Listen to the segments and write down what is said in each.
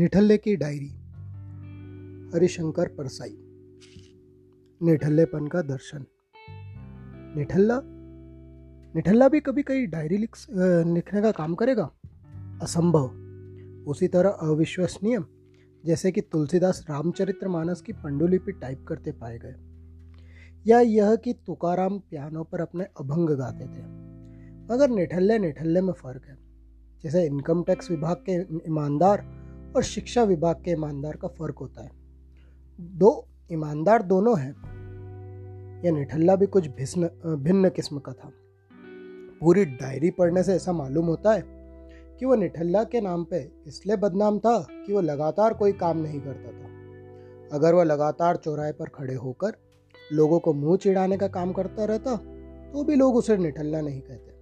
निठल्ले की डायरी। हरिशंकर परसाई। निठल्लेपन का दर्शन। निठल्ला? निठल्ला भी कभी कहीं डायरी लिख लिखने का काम करेगा? असंभव। उसी तरह अविश्वसनीय, जैसे कि तुलसीदास रामचरित्र मानस की पंडुलिपि टाइप करते पाए गए। या यह कि तुकाराम पियानो पर अपने अभंग गाते थे। मगर निठल्ले निठल्ले में फ़र्क है। जैसे इनकम टैक्स विभाग के ईमानदार और शिक्षा विभाग के ईमानदार का फ़र्क होता है। दो ईमानदार दोनों हैं यह निठल्ला भी कुछ भिन्न भिन्न किस्म का था। पूरी डायरी पढ़ने से ऐसा मालूम होता है कि वह निठल्ला के नाम पे इसलिए बदनाम था कि वह लगातार कोई काम नहीं करता था। अगर वह लगातार चौराहे पर खड़े होकर लोगों को मुँह चिढ़ाने का काम करता रहता तो भी लोग उसे निठल्ला नहीं कहते।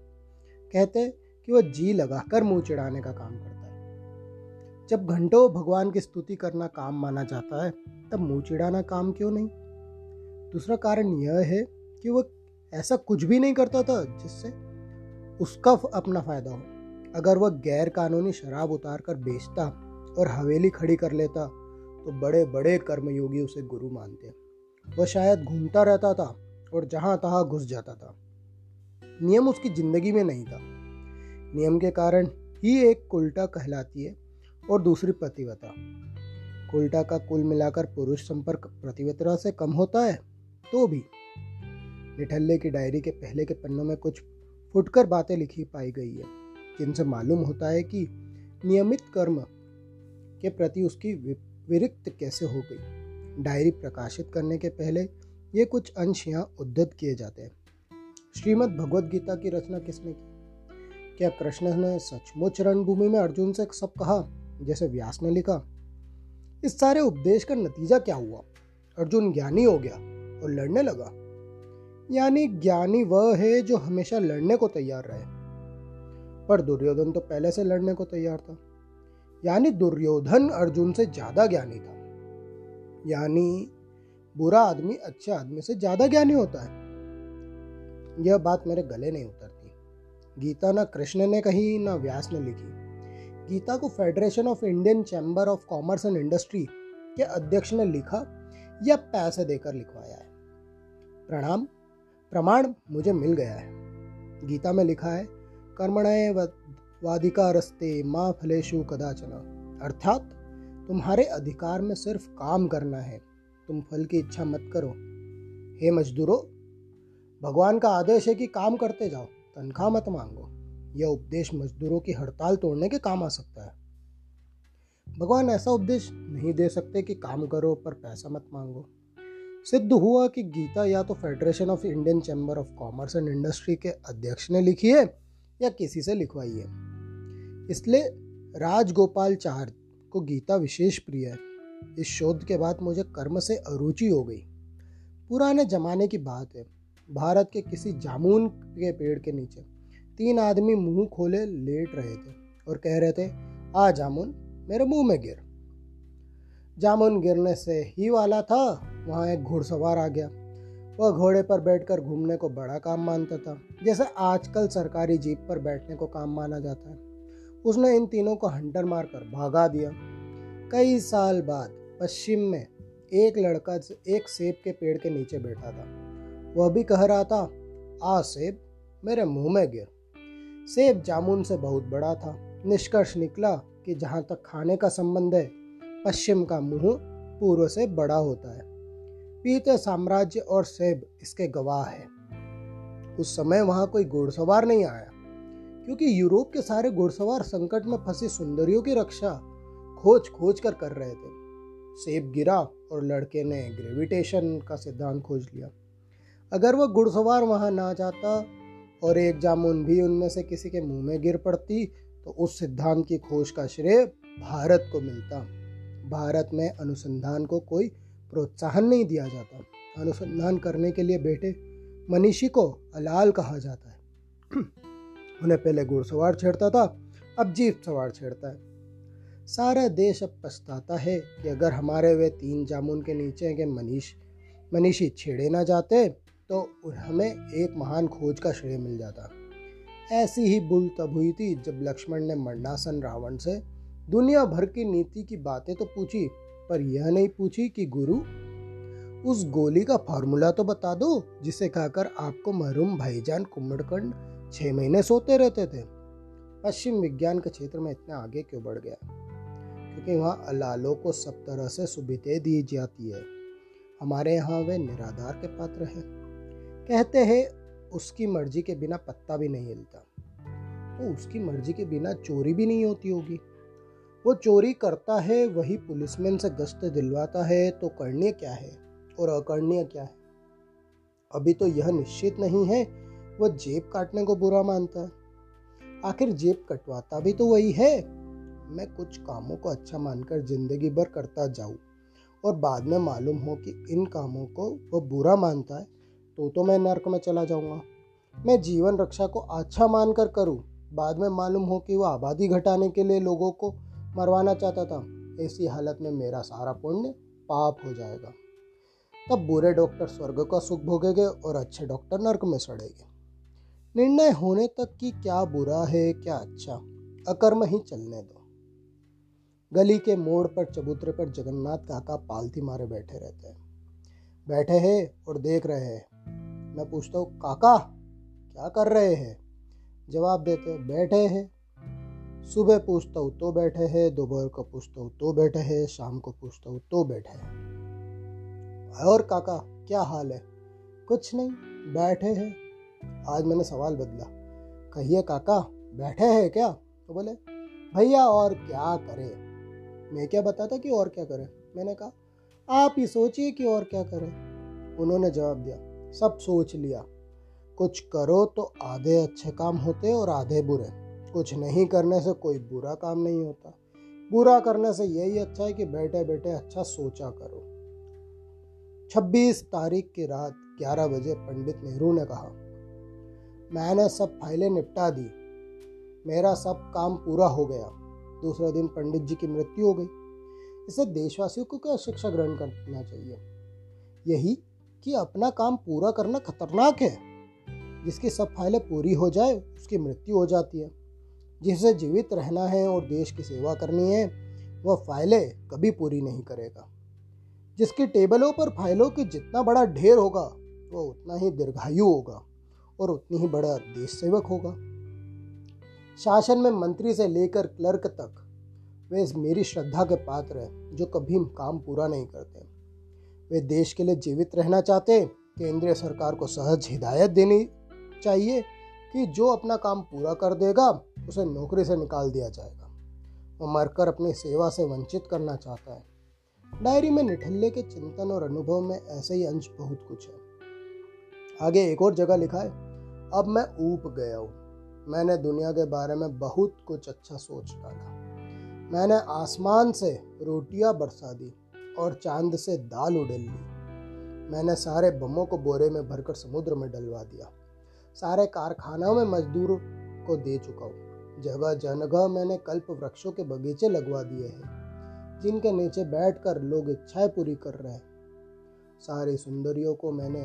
कहते कि वह जी लगाकर मुँह चिढ़ाने का काम करता। जब घंटों भगवान की स्तुति करना काम माना जाता है, तब मुँह चिड़ाना काम क्यों नहीं? दूसरा कारण यह है कि वह ऐसा कुछ भी नहीं करता था जिससे उसका अपना फ़ायदा हो। अगर वह गैर कानूनी शराब उतार कर बेचता और हवेली खड़ी कर लेता तो बड़े बड़े कर्मयोगी उसे गुरु मानते। वह शायद घूमता रहता था और जहाँ तहां घुस जाता था। नियम उसकी ज़िंदगी में नहीं था। नियम के कारण ही एक उल्टा कहलाती है और दूसरी प्रतिवता उल्टा का कुल मिलाकर पुरुष संपर्क प्रतिवता से कम होता है तो भी। निठल्ले की डायरी के पहले के पन्नों में कुछ फुटकर बातें लिखी पाई गई है, जिनसे मालूम होता है कि नियमित कर्म के प्रति उसकी विरिक्त कैसे हो गई। डायरी प्रकाशित करने के पहले ये कुछ अंश यहाँ उद्धत किए जाते हैं। श्रीमद् भगवद गीता की रचना किसने की? क्या कृष्ण ने सचमुच रणभूमि में अर्जुन से सब कहा? जैसे व्यास ने लिखा, इस सारे उपदेश का नतीजा क्या हुआ? अर्जुन ज्ञानी हो गया और लड़ने लगा। यानी ज्ञानी वह है जो हमेशा लड़ने को तैयार रहे। पर दुर्योधन तो पहले से लड़ने को तैयार था। यानी दुर्योधन अर्जुन से ज़्यादा ज्ञानी था। यानी बुरा आदमी अच्छे आदमी से ज़्यादा ज्ञानी होता है। यह बात मेरे गले नहीं उतरती। गीता ना कृष्ण ने कही, ना व्यास ने लिखी। गीता को Federation of Indian Chamber of Commerce and Industry के अध्यक्ष ने लिखा या पैसे देकर लिखवाया है। प्रणाम, प्रमाण मुझे मिल गया है। गीता में लिखा है, कर्मणय वादिका रस्ते माँ फलेशु कदाचन। अर्थात, तुम्हारे अधिकार में सिर्फ़ काम करना है, तुम फल की इच्छा मत करो। हे मजदूरों, भगवान का आदेश है कि काम करते जाओ, तनख्वाह मत मांगो। यह उपदेश मजदूरों की हड़ताल तोड़ने के काम आ सकता है। भगवान ऐसा उपदेश नहीं दे सकते कि काम करो पर पैसा मत मांगो। सिद्ध हुआ कि गीता या तो Federation of Indian Chamber of Commerce and Industry के अध्यक्ष ने लिखी है या किसी से लिखवाई है। इसलिए राजगोपाल चार को गीता विशेष प्रिय है। इस शोध के बाद मुझे कर्म से अरुचि हो गई। पुराने जमाने की बात है। भारत के किसी जामुन के पेड़ के नीचे तीन आदमी मुँह खोले लेट रहे थे और कह रहे थे, आ जामुन, मेरे मुँह में गिर। जामुन गिरने से ही वाला था, वहाँ एक घुड़सवार आ गया। वह घोड़े पर बैठकर घूमने को बड़ा काम मानता था, जैसे आजकल सरकारी जीप पर बैठने को काम माना जाता है। उसने इन तीनों को हंटर मारकर भागा दिया। कई साल बाद पश्चिम में एक लड़का एक सेब के पेड़ के नीचे बैठा था। वह भी कह रहा था, आ सेब, मेरे मुँह में गिर। सेब जामुन से बहुत बड़ा था। निष्कर्ष निकला कि जहाँ तक खाने का संबंध है, पश्चिम का मुँह पूर्व से बड़ा होता है। पीते साम्राज्य और सेब इसके गवाह है। उस समय वहाँ कोई घुड़सवार नहीं आया, क्योंकि यूरोप के सारे घुड़सवार संकट में फंसी सुंदरियों की रक्षा खोज खोज कर कर रहे थे। सेब गिरा और लड़के ने ग्रेविटेशन का सिद्धांत खोज लिया। अगर वह घुड़सवार वहाँ ना जाता और एक जामुन भी उनमें से किसी के मुँह में गिर पड़ती तो उस सिद्धांत की खोज का श्रेय भारत को मिलता। भारत में अनुसंधान को कोई प्रोत्साहन नहीं दिया जाता। अनुसंधान करने के लिए बेटे मनीषी को अलाल कहा जाता है। उन्हें पहले घुड़सवार छेड़ता था, अब जीप सवार छेड़ता है। सारा देश अब पछताता है कि अगर हमारे वे तीन जामुन के नीचे के मनीष, मनीषी छेड़े ना जाते तो हमें एक महान खोज का श्रेय मिल जाता। ऐसी ही बुल तब हुई थी जब लक्ष्मण ने मरणासन रावण से, दुनिया भर की नीति की बातें तो पूछी, पर यह नहीं पूछी कि गुरु, उस गोली का फॉर्मूला तो बता दो, जिसे खाकर आपको महरूम भाईजान कुम्मड़कंड छह महीने सोते रहते थे। पश्चिम विज्ञान के क्षेत्र में इतना आगे क्यों बढ़ गया? क्योंकि वहाँ अलालों को सब तरह से सुविधाएँ दी जाती है। हमारे यहाँ वे निराधार के पात्र हैं। कहते हैं, उसकी मर्ज़ी के बिना पत्ता भी नहीं हिलता। तो उसकी मर्ज़ी के बिना चोरी भी नहीं होती होगी। वो चोरी करता है, वही पुलिसमैन से गश्त दिलवाता है तो करनीय क्या है और अकरणीय क्या है? अभी तो यह निश्चित नहीं है वह जेब काटने को बुरा मानता है। आखिर जेब कटवाता भी तो वही है। मैं कुछ कामों को अच्छा मानकर ज़िंदगी भर करता जाऊँ और बाद में मालूम हो कि इन कामों को वह बुरा मानता है। तो तो मैं नर्क में चला जाऊँगा। मैं जीवन रक्षा को अच्छा मानकर करूँ। बाद में मालूम हो कि वह आबादी घटाने के लिए लोगों को मरवाना चाहता था। ऐसी हालत में मेरा सारा पुण्य पाप हो जाएगा। तब बुरे डॉक्टर स्वर्ग का सुख भोगेंगे और अच्छे डॉक्टर नर्क में सड़ेंगे। निर्णय होने तक कि क्या बुरा है, क्या अच्छा अकर्म ही चलने दो। गली के मोड़ पर चबूतरे पर जगन्नाथ काका पालथी मारे बैठे रहते हैं। बैठे हैं और देख रहे हैं। मैं पूछता हूँ, काका, क्या कर रहे हैं? जवाब देते बैठे हैं। सुबह पूछता हूँ तो बैठे हैं? दोपहर को पूछता हूँ तो बैठे हैं? शाम को पूछता हूँ तो बैठे हैं। और काका, क्या हाल है? कुछ नहीं, बैठे हैं। आज मैंने सवाल बदला, कहिए काका, बैठे हैं क्या? तो बोले, भैया, और क्या करें? मैं क्या बताता कि और क्या करें? मैंने कहा, आप ही सोचिए कि और क्या करें? उन्होंने जवाब दिया सब सोच लिया। कुछ करो तो आधे अच्छे काम होते और आधे बुरे। कुछ नहीं करने से कोई बुरा काम नहीं होता। बुरा करने से यही अच्छा है कि बैठे बैठे अच्छा सोचा करो। 26 तारीख की रात 11 बजे पंडित नेहरू ने कहा, मैंने सब फाइलें निपटा दी। मेरा सब काम पूरा हो गया। दूसरे दिन पंडित जी की मृत्यु हो गई। इसे देशवासियों को क्या शिक्षा ग्रहण करना चाहिए? यही कि अपना काम पूरा करना खतरनाक है। जिसकी सब फाइलें पूरी हो जाए, उसकी मृत्यु हो जाती है। जिसे जीवित रहना है और देश की सेवा करनी है, वह फाइलें कभी पूरी नहीं करेगा। जिसकी टेबलों पर फाइलों की जितना बड़ा ढेर होगा, वह उतना ही दीर्घायु होगा और उतनी ही बड़ा देश सेवक होगा। शासन में मंत्री से लेकर क्लर्क तक, वे मेरी श्रद्धा के पात्र हैं, जो कभी काम पूरा नहीं करते। वे देश के लिए जीवित रहना चाहते हैं केंद्रीय सरकार को सहज हिदायत देनी चाहिए कि जो अपना काम पूरा कर देगा, उसे नौकरी से निकाल दिया जाएगा। वो मरकर अपनी सेवा से वंचित करना चाहता है। डायरी में निठल्ले के चिंतन और अनुभव में ऐसे ही अंश बहुत कुछ है। आगे एक और जगह लिखा है, अब मैं ऊप गया हूँ। मैंने दुनिया के बारे में बहुत कुछ अच्छा सोच डाला मैंने आसमान से रोटियाँ बरसा दी। और चाँद से दाल उड़ेल ली। मैंने सारे बमों को बोरे में भरकर समुद्र में डलवा दिया। सारे कारखानों में मजदूर को दे चुका हूँ। जगह जगह मैंने कल्प वृक्षों के बगीचे लगवा दिए हैं, जिनके नीचे बैठकर लोग इच्छाएँ पूरी कर रहे हैं। सारी सुंदरियों को मैंने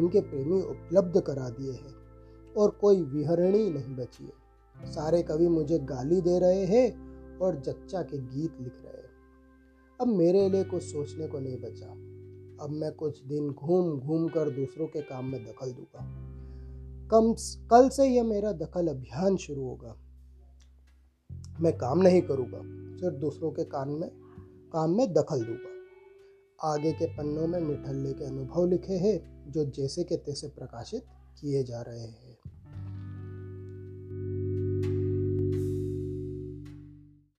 उनके प्रेमी उपलब्ध करा दिए हैं, और कोई विहरणी नहीं बची है। सारे कवि मुझे गाली दे रहे हैं और जच्चा के गीत लिख रहे हैं। अब मेरे लिए कुछ सोचने को नहीं बचा। अब मैं कुछ दिन घूम घूम कर दूसरों के काम में दखल दूँगा। कम कल से यह मेरा दखल अभियान शुरू होगा। मैं काम नहीं करूँगा, सिर्फ़ दूसरों के कान में, काम में दखल दूँगा। आगे के पन्नों में मिठल्ले के अनुभव लिखे हैं, जो जैसे के तैसे प्रकाशित किए जा रहे हैं।